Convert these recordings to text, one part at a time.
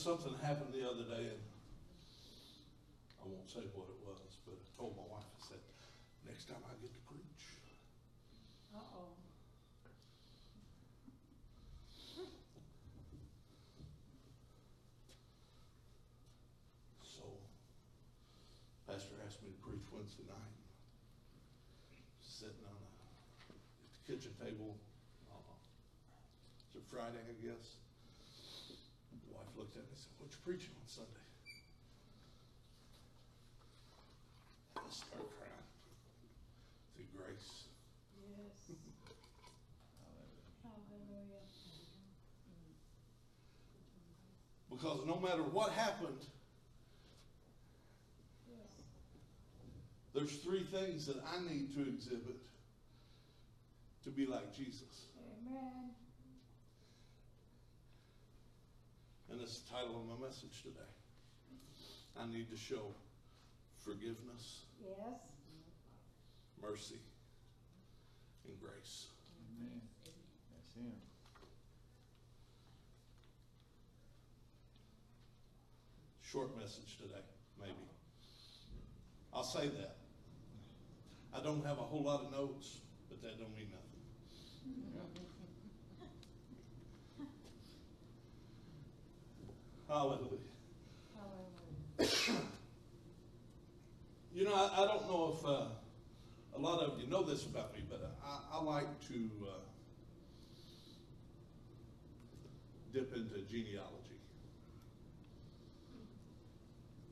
Something happened the other day, and I won't say what it was, but I told my wife, I said, next time I get to preach, Uh-oh. so pastor asked me to preach Wednesday night. Sitting on a, at the kitchen table, uh, it's a Friday, I guess. Wife looked at me and said, what you preaching on Sunday? I started crying. Through grace. Yes. Hallelujah. Because no matter what happened, Yes. there's three things that I need to exhibit to be like Jesus. Amen. And that's the title of my message today. I need to show forgiveness, Yes. mercy, and grace. Amen. That's him. Short message today, maybe. I'll say that. I don't have a whole lot of notes, but that don't mean nothing. Hallelujah. Hallelujah. You know, I, I don't know if uh, a lot of you know this about me, but I, I like to uh, dip into genealogy.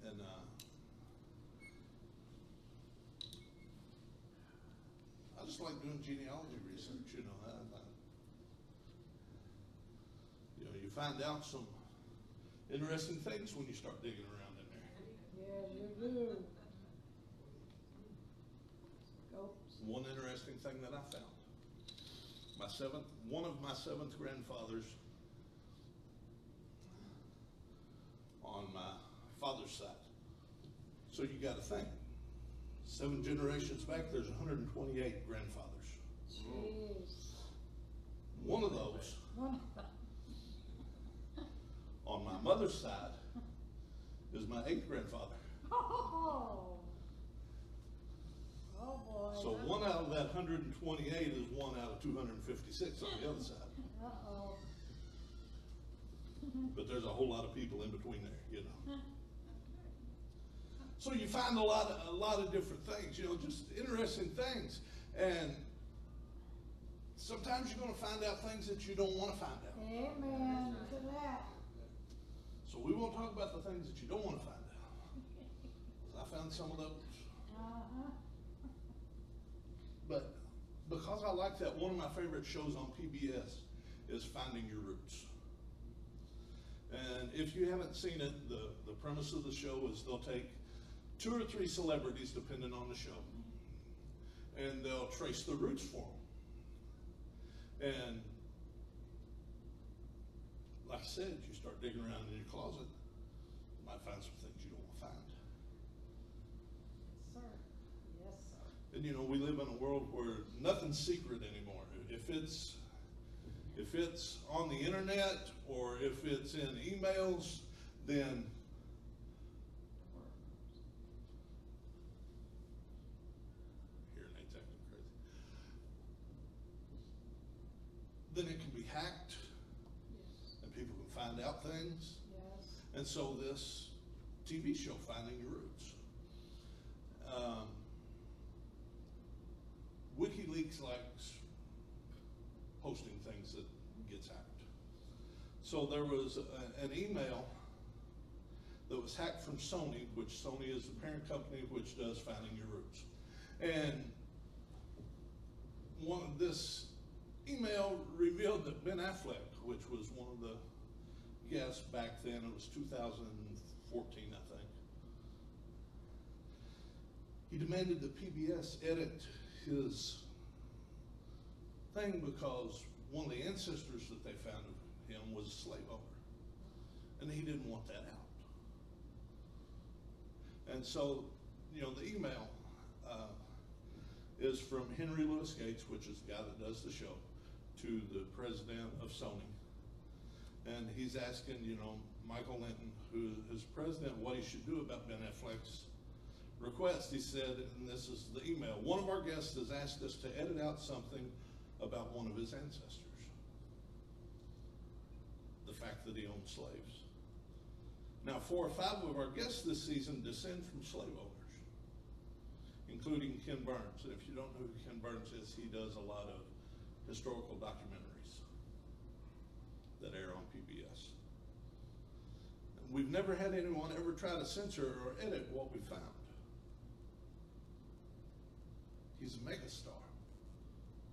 And uh, I just like doing genealogy research, you know. I, I, you know, you find out some interesting things when you start digging around in there. Yes, you do. Go. One interesting thing that I found. My seventh, one of my seventh grandfathers on my father's side. So you got to think, seven generations back, there's 128 grandfathers. Jeez. One of those One. On my mother's side is my eighth grandfather. Oh. Oh, boy. So one out of that 128 is one out of 256 on the other side. Uh-oh. but there's a whole lot of people in between there, you know. So you find a lot of a lot of different things, you know, just interesting things, and sometimes you're going to find out things that you don't want to find out. Amen to that. So we won't talk about the things that you don't want to find out. I found some of those, Uh-huh. but because I like that, one of my favorite shows on PBS is Finding Your Roots. And if you haven't seen it, the, the premise of the show is they'll take two or three celebrities, depending on the show, and they'll trace the roots for them. And like I said, you start digging around in your closet, you might find some things you don't want to find. Yes, sir. Yes, sir. And you know, we live in a world where nothing's secret anymore. If it's if it's on the internet or if it's in emails, then here Nate's acting crazy. Then it can be hacked Yes. and people can find out things. Yes. And so this TV show, Finding Your Roots, um, WikiLeaks likes posting things that gets hacked. So there was a, an email that was hacked from Sony, which Sony is the parent company which does Finding Your Roots. And one of this email revealed that Ben Affleck, which was one of the guests back then, it was 2014, I think. He demanded that PBS edit his thing because one of the ancestors that they found of him was a slave owner. And he didn't want that out. And so, you know, the email uh, is from Henry Louis Gates, which is the guy that does the show, to the president of Sony. And he's asking, you know, Michael Lynton, who is president, what he should do about Ben Affleck's request. He said, and this is the email, one of our guests has asked us to edit out something about one of his ancestors. The fact that he owned slaves. Now, four or five of our guests this season descend from slave owners, including Ken Burns. And if you don't know who Ken Burns is, he does a lot of historical documentaries that air on PBS. We've never had anyone ever try to censor or edit what we found. He's a megastar.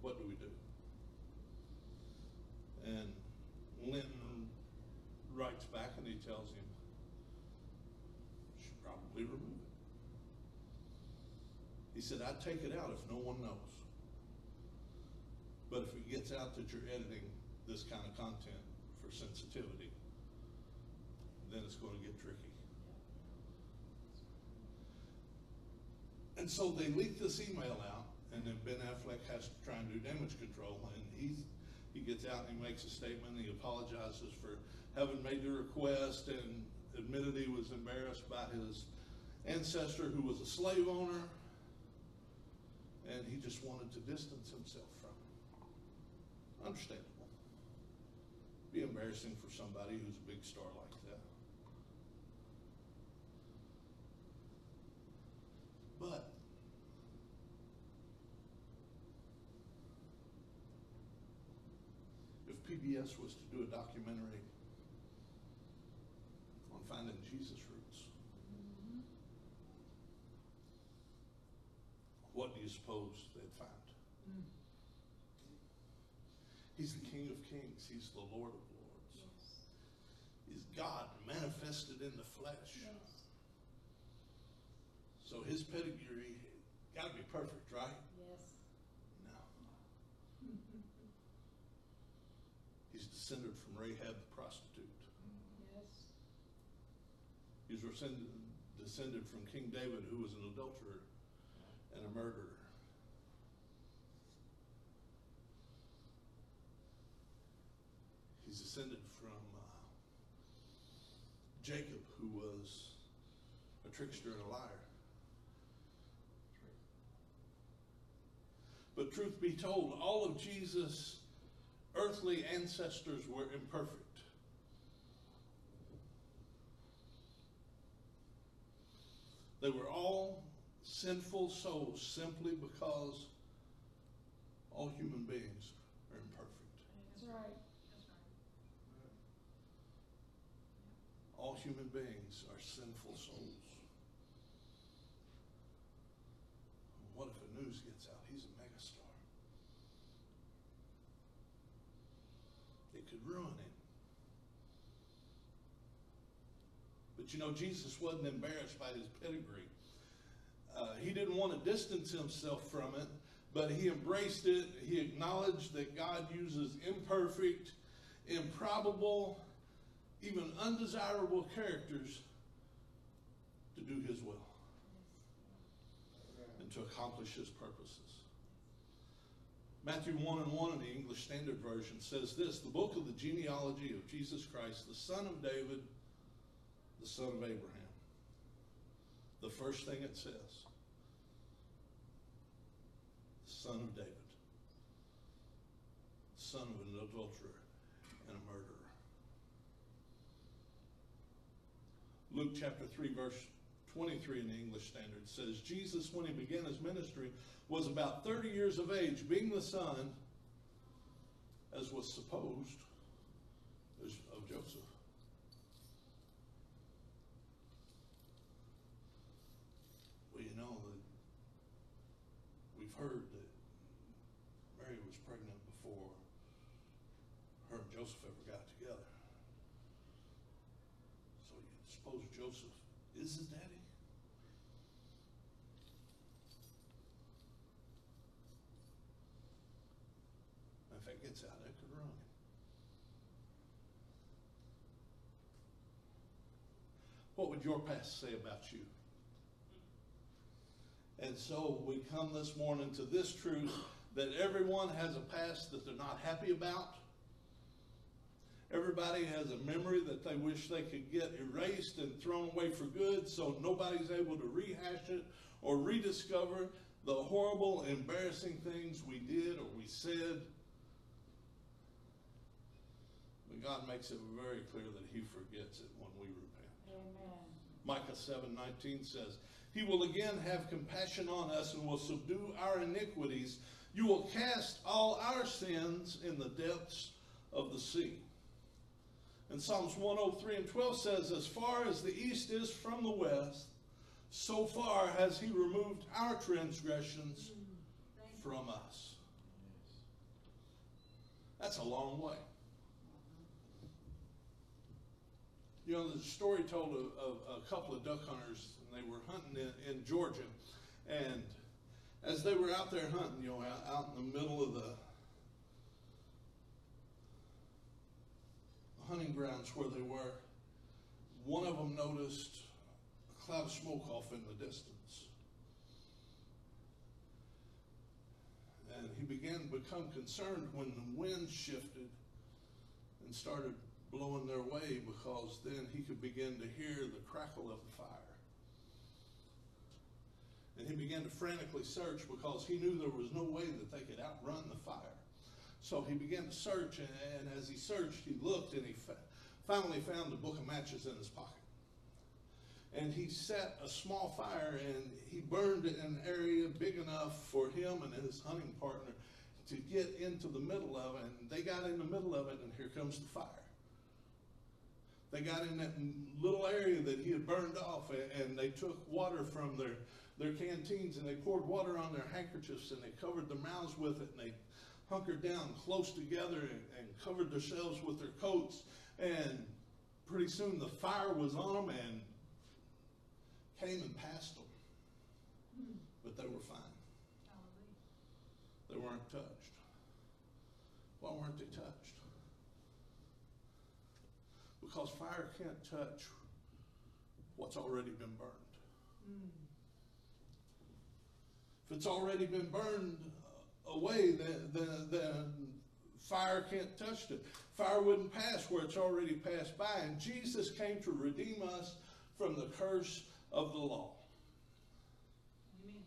What do we do? And Lynton writes back and he tells him, should probably remove it. He said, I'd take it out if no one knows. But if it gets out that you're editing this kind of content sensitivity, then it's going to get tricky. And so they leak this email out, and then Ben Affleck has to try and do damage control, and he's, he gets out and he makes a statement, he apologizes for having made the request and admitted he was embarrassed by his ancestor who was a slave owner, and he just wanted to distance himself from it. Be embarrassing for somebody who's a big star like that. But if PBS was to do a documentary on finding Jesus roots, mm-hmm. what do you suppose they'd find? He's the King of Kings. He's the Lord of Lords. He's God manifested in the flesh. So his pedigree got to be perfect, right? Yes. No. He's descended from Rahab the prostitute. Yes. He's descended, descended from King David, who was an adulterer and a murderer. He's descended from uh, Jacob, who was a trickster and a liar. But truth be told, all of Jesus' earthly ancestors were imperfect. They were all sinful souls simply because all human beings are imperfect. That's right. All human beings are sinful souls. What if the news gets out? He's a megastar. It could ruin him. But you know, Jesus wasn't embarrassed by his pedigree. Uh, he didn't want to distance himself from it, but he embraced it. He acknowledged that God uses imperfect, improbable, even undesirable characters to do his will and to accomplish his purposes. Matthew 1 and 1 in the English Standard Version says this The book of the genealogy of Jesus Christ, the son of David, the son of Abraham. The first thing it says son of David, son of an adulterer and a murderer. Luke chapter 3, verse 23 in the English Standard says, Jesus, when he began his ministry, was about 30 years of age, being the son, as was supposed, of Joseph. Well, you know, heard that Mary was pregnant before her and Joseph ever got together. So you suppose Joseph is his daddy? If that gets out, that could ruin him. What would your past say about you? And so we come this morning to this truth that everyone has a past that they're not happy about. Everybody has a memory that they wish they could get erased and thrown away for good so nobody's able to rehash it or rediscover the horrible, embarrassing things we did or we said. But God makes it very clear that He forgets it when we repent. Amen. Micah 7:19 says, "He will again have compassion on us and will subdue our iniquities. You will cast all our sins in the depths of the sea." And Psalms 103 and 12 says, "As far as the east is from the west, so far has he removed our transgressions mm. from us." That's a long way. You know, a story told of, of a couple of duck hunters, and they were hunting in, in Georgia. And as they were out there hunting, you know, out, out in the middle of the hunting grounds where they were, one of them noticed a cloud of smoke off in the distance. And he began to become concerned when the wind shifted and started blowing their way because then he could begin to hear the crackle of the fire. And he began to frantically search because he knew there was no way that they could outrun the fire. So he began to search, and, and as he searched, he looked and he fa- finally found a book of matches in his pocket. And he set a small fire and he burned an area big enough for him and his hunting partner to get into the middle of it. And they got in the middle of it, and here comes the fire. They got in that little area that he had burned off, and they took water from their, their canteens and they poured water on their handkerchiefs and they covered their mouths with it and they hunkered down close together and, and covered themselves with their coats. And pretty soon the fire was on them and came and passed them. But they were fine. They weren't touched. Why weren't they touched? Because fire can't touch what's already been burned. If it's already been burned away, then, then, then fire can't touch it. Fire wouldn't pass where it's already passed by. And Jesus came to redeem us from the curse of the law. Amen.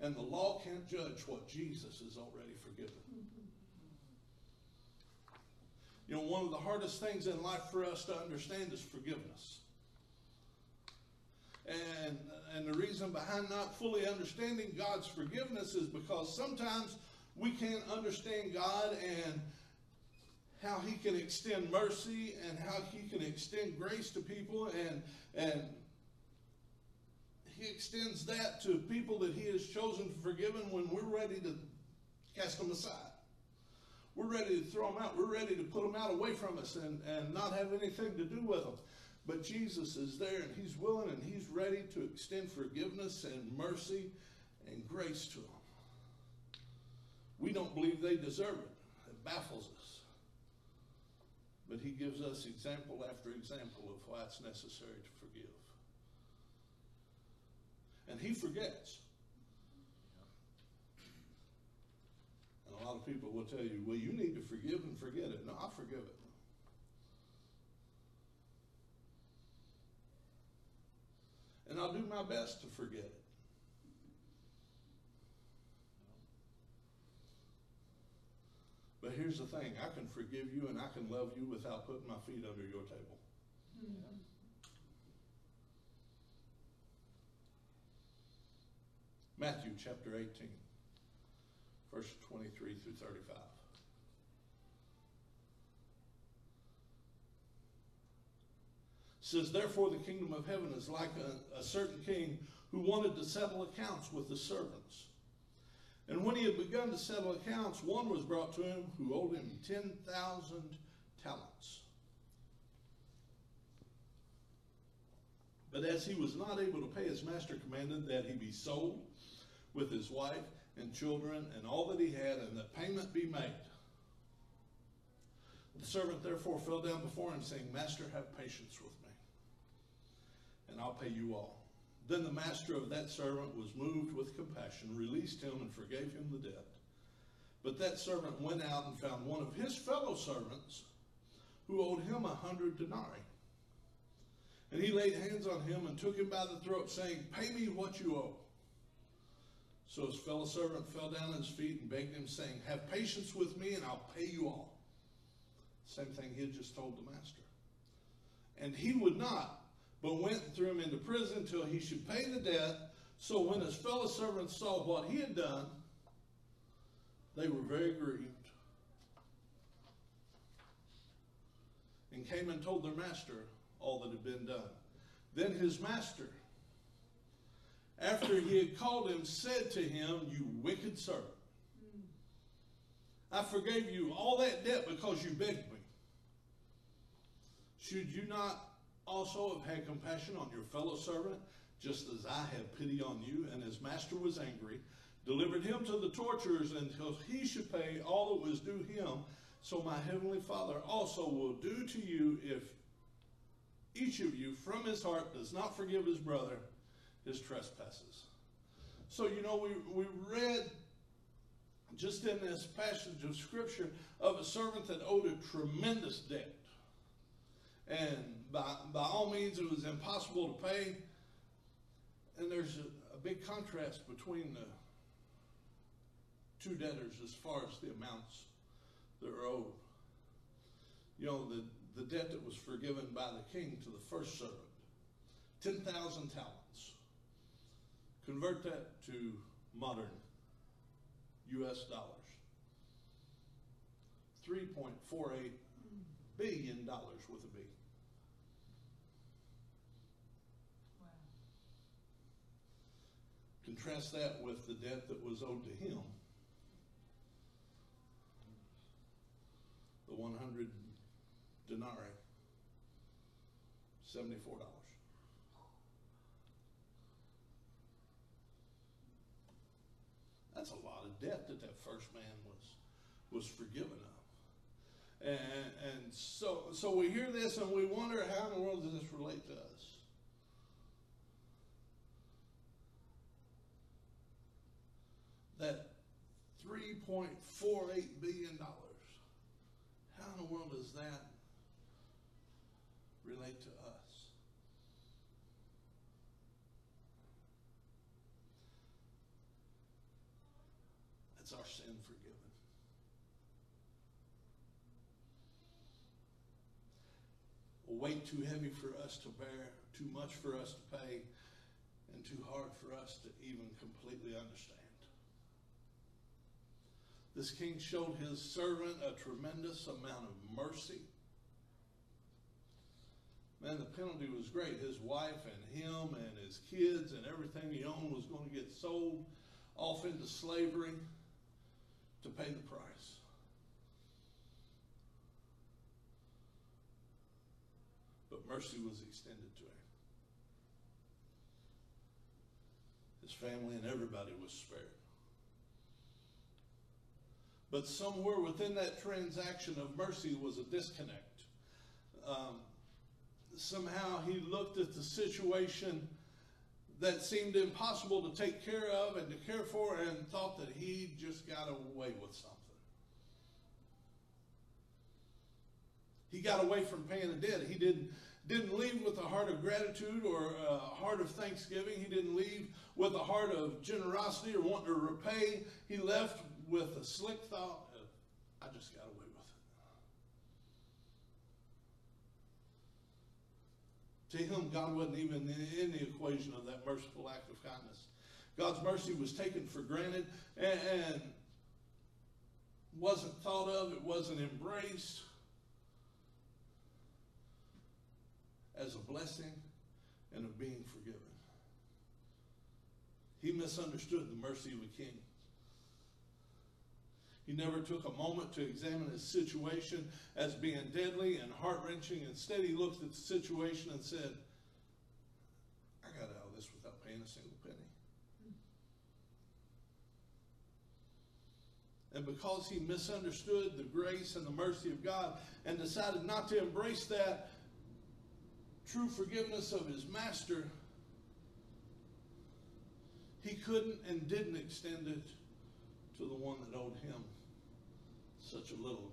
And the law can't judge what Jesus has already forgiven. You know, one of the hardest things in life for us to understand is forgiveness. And, and the reason behind not fully understanding God's forgiveness is because sometimes we can't understand God and how He can extend mercy and how He can extend grace to people and, and he extends that to people that he has chosen to forgive when we're ready to cast them aside. We're ready to throw them out. We're ready to put them out away from us and, and not have anything to do with them. But Jesus is there and he's willing and he's ready to extend forgiveness and mercy and grace to them. We don't believe they deserve it. It baffles us. But he gives us example after example of why it's necessary to forgive. And he forgets. A lot of people will tell you, well, you need to forgive and forget it. No, I forgive it. And I'll do my best to forget it. But here's the thing I can forgive you and I can love you without putting my feet under your table. Matthew chapter 18, verse 23 through 35. says, Therefore, the kingdom of heaven is like a, a certain king who wanted to settle accounts with the servants. And when he had begun to settle accounts, one was brought to him who owed him 10,000 talents. But as he was not able to pay, his master commanded that he be sold with his wife and children and all that he had, and that payment be made. The servant therefore fell down before him, saying, Master, have patience with me, and I'll pay you all. Then the master of that servant was moved with compassion, released him, and forgave him the debt. But that servant went out and found one of his fellow servants who owed him a hundred denarii. And he laid hands on him and took him by the throat, saying, Pay me what you owe. So his fellow servant fell down at his feet and begged him, saying, Have patience with me, and I'll pay you all. Same thing he had just told the master. And he would not, but went and threw him into prison till he should pay the debt. So when his fellow servants saw what he had done, they were very grieved. And came and told their master all that had been done. Then his master, after he had called him, said to him, You wicked servant, I forgave you all that debt because you begged me. Should you not also have had compassion on your fellow servant, just as I have pity on you? And his master was angry, delivered him to the torturers until he should pay all that was due him. So my heavenly Father also will do to you if each of you from his heart does not forgive his brother his trespasses. So, you know, we, we read just in this passage of scripture of a servant that owed a tremendous debt. And by, by all means, it was impossible to pay. And there's a, a big contrast between the two debtors as far as the amounts that are owed. You know, the, the debt that was forgiven by the king to the first servant 10,000 talents. Convert that to modern US dollars. $3.48 billion with a B. Contrast that with the debt that was owed to him. The 100 denarii. $74. That's a lot of debt that that first man was was forgiven of. And, and so so we hear this and we wonder how in the world does this relate to us? That $3.48 billion. How in the world does that relate to us? That's our sin forgiven. Weight too heavy for us to bear, too much for us to pay, and too hard for us to even completely understand. This king showed his servant a tremendous amount of mercy. Man, the penalty was great. His wife and him and his kids and everything he owned was going to get sold off into slavery to pay the price. But mercy was extended to him. His family and everybody was spared. But somewhere within that transaction of mercy was a disconnect. Um, somehow he looked at the situation that seemed impossible to take care of and to care for and thought that he just got away with something. He got away from paying a debt. He didn't didn't leave with a heart of gratitude or a heart of thanksgiving. He didn't leave with a heart of generosity or wanting to repay. He left with a slick thought of, I just got away with it. To him, God wasn't even in the equation of that merciful act of kindness. God's mercy was taken for granted and, and wasn't thought of, it wasn't embraced as a blessing and of being forgiven. He misunderstood the mercy of a king. He never took a moment to examine his situation as being deadly and heart wrenching. Instead, he looked at the situation and said, I got out of this without paying a single penny. And because he misunderstood the grace and the mercy of God and decided not to embrace that true forgiveness of his master, he couldn't and didn't extend it to the one that owed him such a little amount.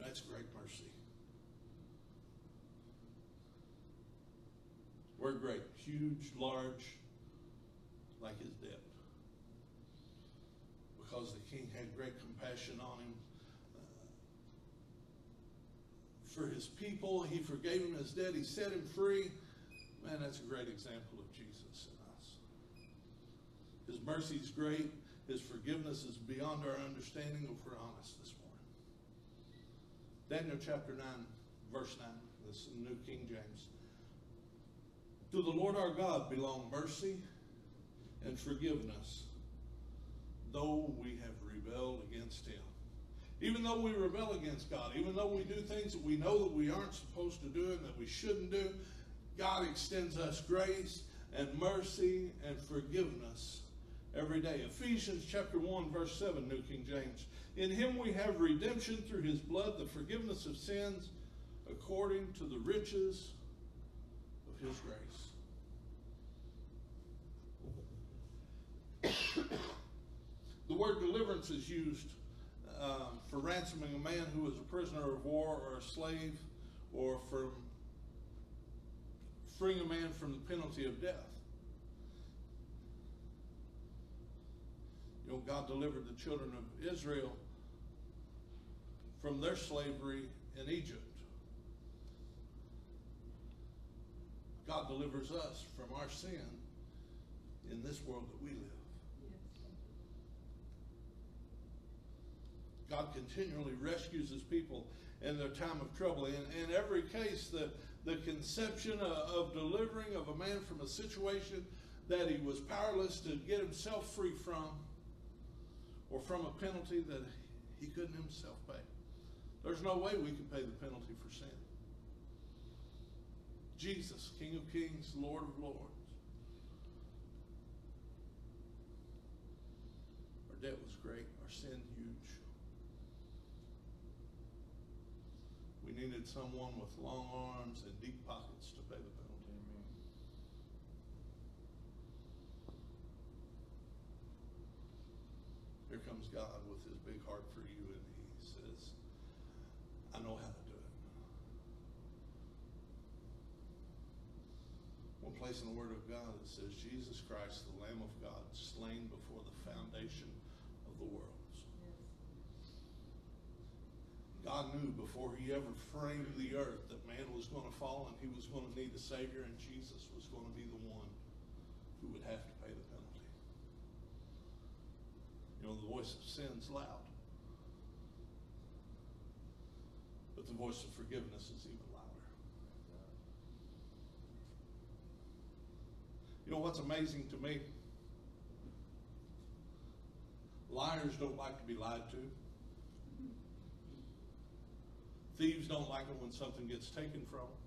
That's great mercy. We're great, huge, large, like his debt. Because the king had great compassion on him. Uh, for his people, he forgave him his debt, he set him free. Man, that's a great example of Jesus. His mercy is great. His forgiveness is beyond our understanding if we're honest this morning. Daniel chapter 9, verse 9. This is New King James. To the Lord our God belong mercy and forgiveness, though we have rebelled against him. Even though we rebel against God, even though we do things that we know that we aren't supposed to do and that we shouldn't do, God extends us grace and mercy and forgiveness every day. Ephesians chapter 1, verse 7, New King James. In him we have redemption through his blood, the forgiveness of sins, according to the riches of his grace. the word deliverance is used um, for ransoming a man who is a prisoner of war or a slave, or from freeing a man from the penalty of death. You know, God delivered the children of Israel from their slavery in Egypt. God delivers us from our sin in this world that we live. God continually rescues his people in their time of trouble. In, in every case, the, the conception of, of delivering of a man from a situation that he was powerless to get himself free from, or from a penalty that he couldn't himself pay. There's no way we can pay the penalty for sin. Jesus, King of Kings, Lord of Lords. Our debt was great, our sin huge. We needed someone with long arms and deep pockets to pay the penalty. Amen. Comes God with his big heart for you, and he says, I know how to do it. One place in the Word of God it says, Jesus Christ, the Lamb of God, slain before the foundation of the world. God knew before he ever framed the earth that man was going to fall and he was going to need a Savior, and Jesus was going to be the one who would have to pay the penalty. You know, the voice of sin's loud, but the voice of forgiveness is even louder. You know what's amazing to me? Liars don't like to be lied to. Thieves don't like it when something gets taken from them.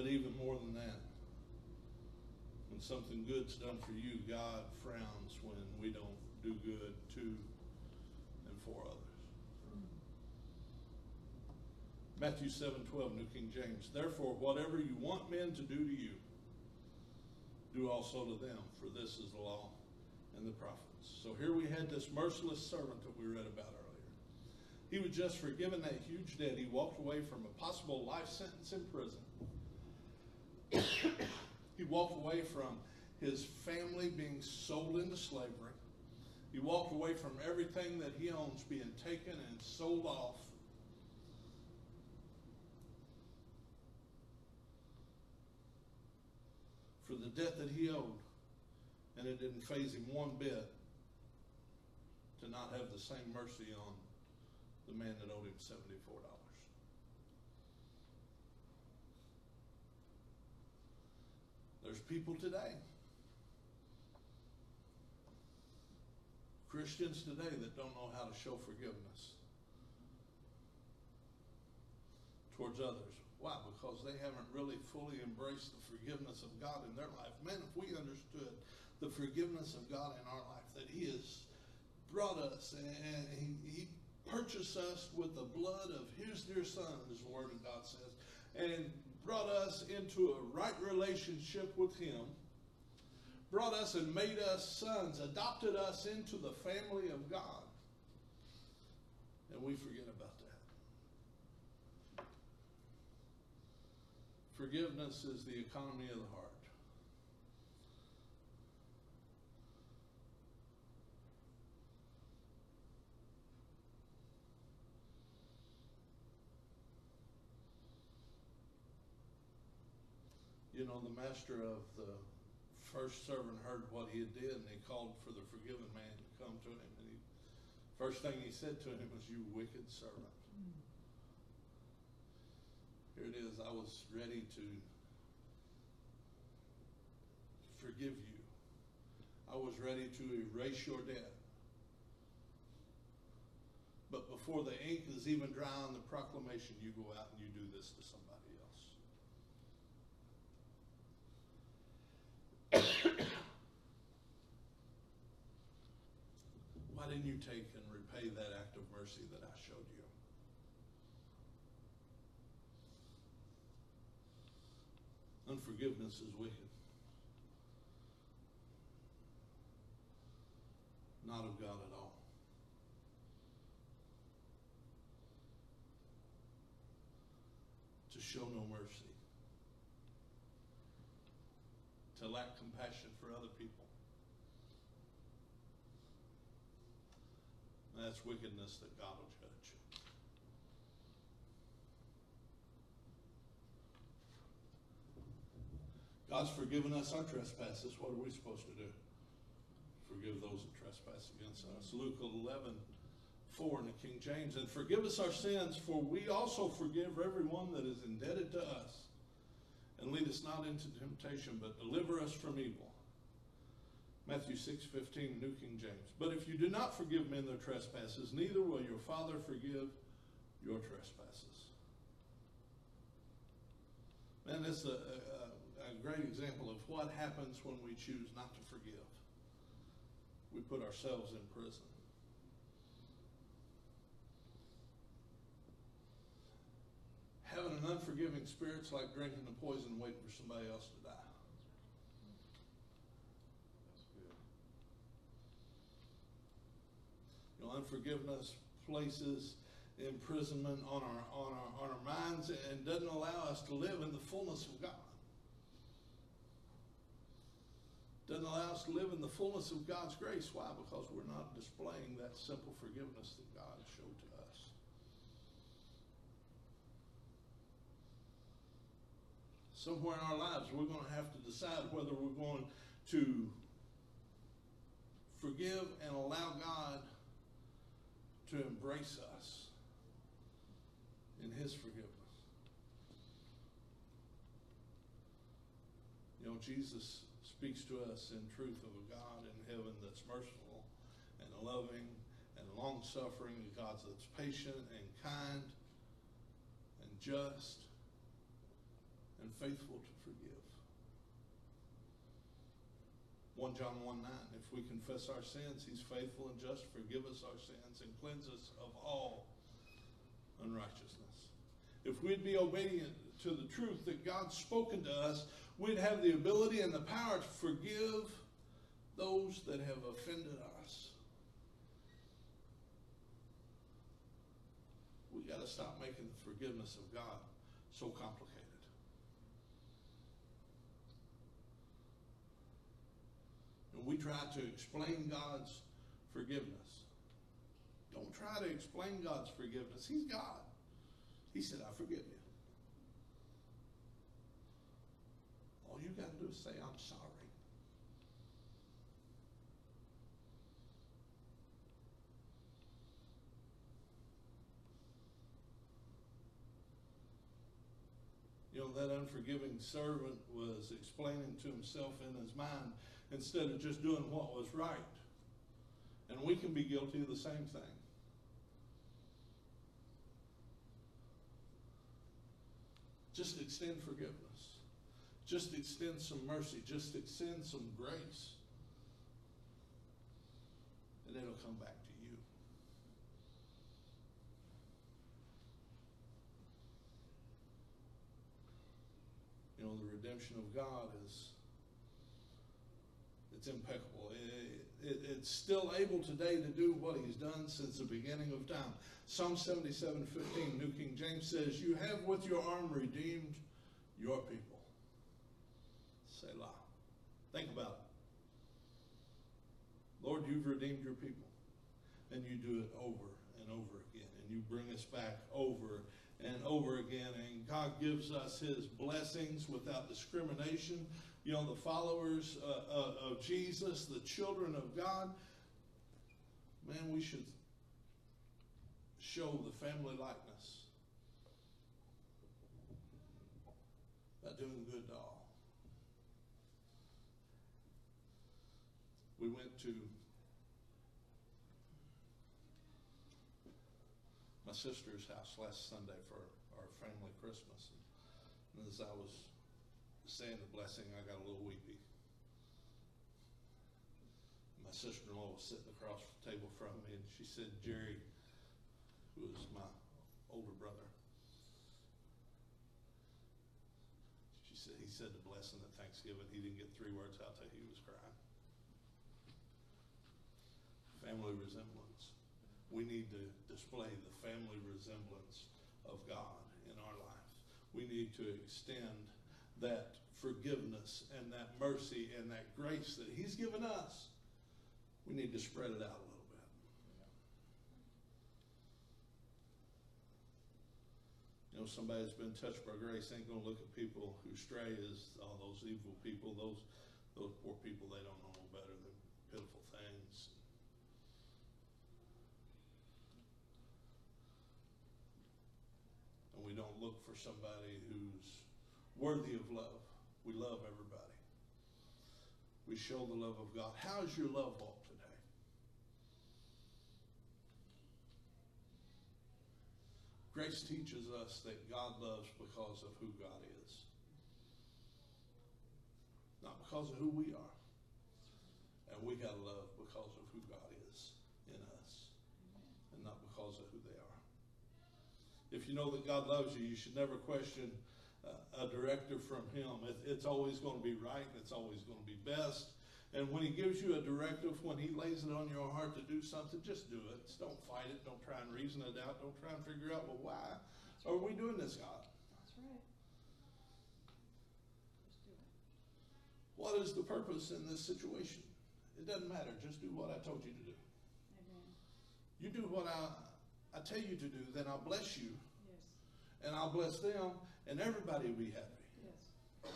But even more than that, when something good's done for you, God frowns when we don't do good to and for others. Matthew 7 12, New King James. Therefore, whatever you want men to do to you, do also to them, for this is the law and the prophets. So here we had this merciless servant that we read about earlier. He was just forgiven that huge debt. He walked away from a possible life sentence in prison. He walked away from his family being sold into slavery. He walked away from everything that he owns being taken and sold off. For the debt that he owed and it didn't phase him one bit to not have the same mercy on the man that owed him $74. People today. Christians today that don't know how to show forgiveness towards others. Why? Because they haven't really fully embraced the forgiveness of God in their life. Man, if we understood the forgiveness of God in our life, that He has brought us and He, he purchased us with the blood of His dear Son, the Word of God says, and brought us into a right relationship with Him brought us and made us sons, adopted us into the family of God. And we forget about that. Forgiveness is the economy of the heart. You know, the master of the first servant heard what he had did, and he called for the forgiven man to come to him. And he, first thing he said to him was, "You wicked servant." Here it is. I was ready to forgive you. I was ready to erase your debt. But before the ink is even dry on the proclamation, you go out and you do this to somebody else. Why didn't you take and repay that act of mercy that I showed you? Unforgiveness is wicked. Not of God at all. To show no mercy. To lack compassion for other people. That's wickedness that God will judge. God's forgiven us our trespasses. What are we supposed to do? Forgive those that trespass against us. Luke 11, 4 in the King James. And forgive us our sins, for we also forgive everyone that is indebted to us. And lead us not into temptation, but deliver us from evil. Matthew 6, 15, New King James. But if you do not forgive men their trespasses, neither will your Father forgive your trespasses. Man, that's a, a, a great example of what happens when we choose not to forgive. We put ourselves in prison. Having an unforgiving spirit's like drinking the poison and waiting for somebody else to die. That's good. You know, unforgiveness places imprisonment on our on our on our minds and doesn't allow us to live in the fullness of God. Doesn't allow us to live in the fullness of God's grace. Why? Because we're not displaying that simple forgiveness that God showed to us. Somewhere in our lives, we're going to have to decide whether we're going to forgive and allow God to embrace us in His forgiveness. You know, Jesus speaks to us in truth of a God in heaven that's merciful and loving and long suffering, a God that's patient and kind and just and faithful to forgive. 1 John 1 9, if we confess our sins, he's faithful and just, forgive us our sins and cleanse us of all unrighteousness. If we'd be obedient to the truth that God's spoken to us, we'd have the ability and the power to forgive those that have offended us. We got to stop making the forgiveness of God so complicated. And we try to explain God's forgiveness. Don't try to explain God's forgiveness. He's God. He said, I forgive you. All you got to do is say, I'm sorry. You know, know, that unforgiving servant was explaining to himself in his mind instead of just doing what was right. And we can be guilty of the same thing. Just extend forgiveness. Just extend some mercy. Just extend some grace. And it'll come back to you. You know, the redemption of God is it's impeccable. It, it, it's still able today to do what he's done since the beginning of time. Psalm 77, 15, New King James says, You have with your arm redeemed your people. Selah. Think about it. Lord, you've redeemed your people. And you do it over and over again. And you bring us back over and over again. And God gives us his blessings without discrimination. You know, the followers uh, uh, of Jesus, the children of God, man, we should show the family likeness by doing good to all. We went to my sister's house last Sunday for our family Christmas. And as I was saying the blessing, I got a little weepy. My sister-in-law was sitting across the table from me, and she said, Jerry, who is my older brother, she said, he said the blessing at Thanksgiving. He didn't get three words out till he was crying. Family resemblance. We need to display the family resemblance of God in our lives. We need to extend that forgiveness and that mercy and that grace that He's given us. We need to spread it out a little bit. You know, somebody that's been touched by grace ain't going to look at people who stray as all those evil people, those those poor people. They don't know better than pitiful things. And we don't look for somebody who's worthy of love. We love everybody. We show the love of God. How's your love walk today? Grace teaches us that God loves because of who God is, not because of who we are. And we got to love because of who God is in us, and not because of who they are. If you know that God loves you, you should never question a directive from Him. It, it's always going to be right, and it's always going to be best. And when He gives you a directive, when He lays it on your heart to do something, just do it. Don't fight it. Don't try and reason it out. Don't try and figure out, well, why are we doing this, God? That's right. Just do it. What is the purpose in this situation? It doesn't matter. Just do what I told you to do. Amen. You do what I, I tell you to do, then I'll bless you, Yes. and I'll bless them, and everybody will be happy. Yes.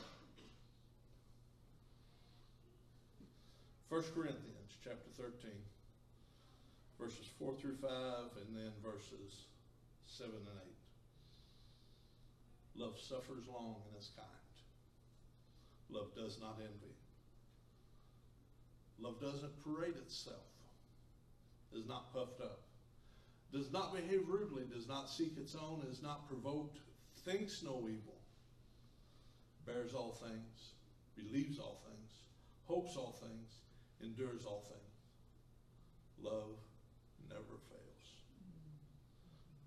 1 Corinthians chapter 13, verses 4 through 5, and then verses 7 and 8. Love suffers long and is kind. Love does not envy. Love doesn't parade itself, is not puffed up, does not behave rudely, does not seek its own, is not provoked, thinks no evil, bears all things, believes all things, hopes all things, endures all things. Love never fails.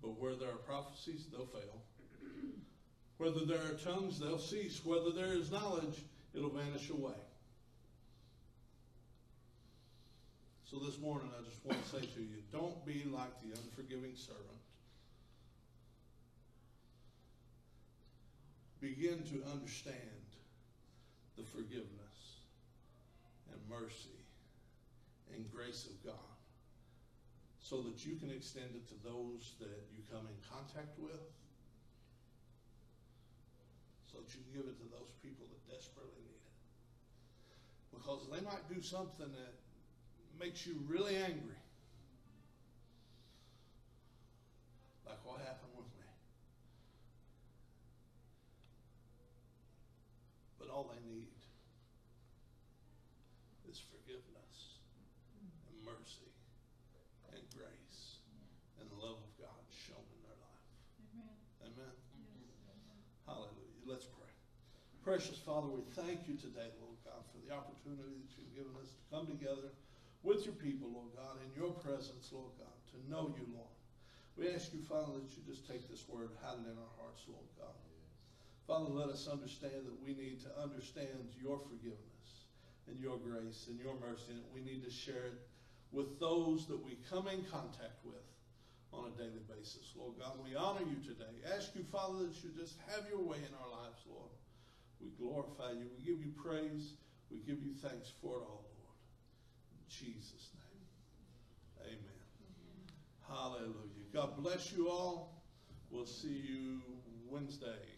But where there are prophecies, they'll fail. Whether there are tongues, they'll cease. Whether there is knowledge, it'll vanish away. So this morning, I just want to say to you don't be like the unforgiving servant. Begin to understand the forgiveness and mercy and grace of God so that you can extend it to those that you come in contact with, so that you can give it to those people that desperately need it. Because they might do something that makes you really angry. Like what happened with me. All they need is forgiveness and mercy and grace and the love of God shown in their life. Amen. Amen. Hallelujah. Let's pray. Precious Father, we thank you today, Lord God, for the opportunity that you've given us to come together with your people, Lord God, in your presence, Lord God, to know you, Lord. We ask you, Father, that you just take this word, hide it in our hearts, Lord God. Father, let us understand that we need to understand your forgiveness and your grace and your mercy, and we need to share it with those that we come in contact with on a daily basis. Lord God, we honor you today. Ask you, Father, that you just have your way in our lives, Lord. We glorify you. We give you praise. We give you thanks for it all, Lord. In Jesus' name. Amen. Hallelujah. God bless you all. We'll see you Wednesday